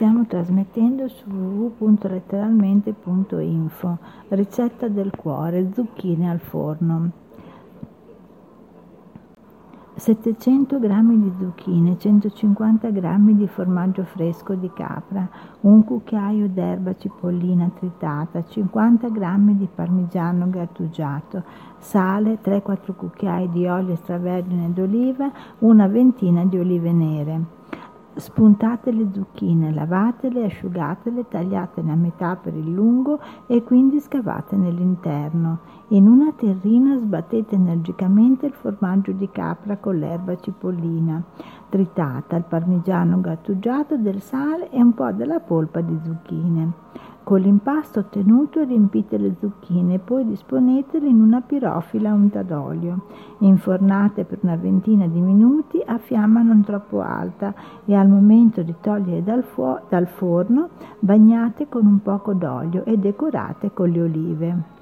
Stiamo trasmettendo su www.letteralmente.info. Ricetta del cuore, zucchine al forno. 700 g di zucchine, 150 g di formaggio fresco di capra, un cucchiaio d'erba cipollina tritata, 50 g di parmigiano grattugiato, sale, 3-4 cucchiai di olio extravergine d'oliva, una ventina di olive nere. Spuntate le zucchine, lavatele, asciugatele, tagliatele a metà per il lungo e quindi scavate nell'interno. In una terrina sbattete energicamente il formaggio di capra con l'erba cipollina tritata, il parmigiano grattugiato, del sale e un po' della polpa di zucchine. Con l'impasto ottenuto riempite le zucchine e poi disponetele in una pirofila unta d'olio. Infornate per una ventina di minuti a fiamma non troppo alta e al momento di togliere dal, dal forno bagnate con un poco d'olio e decorate con le olive.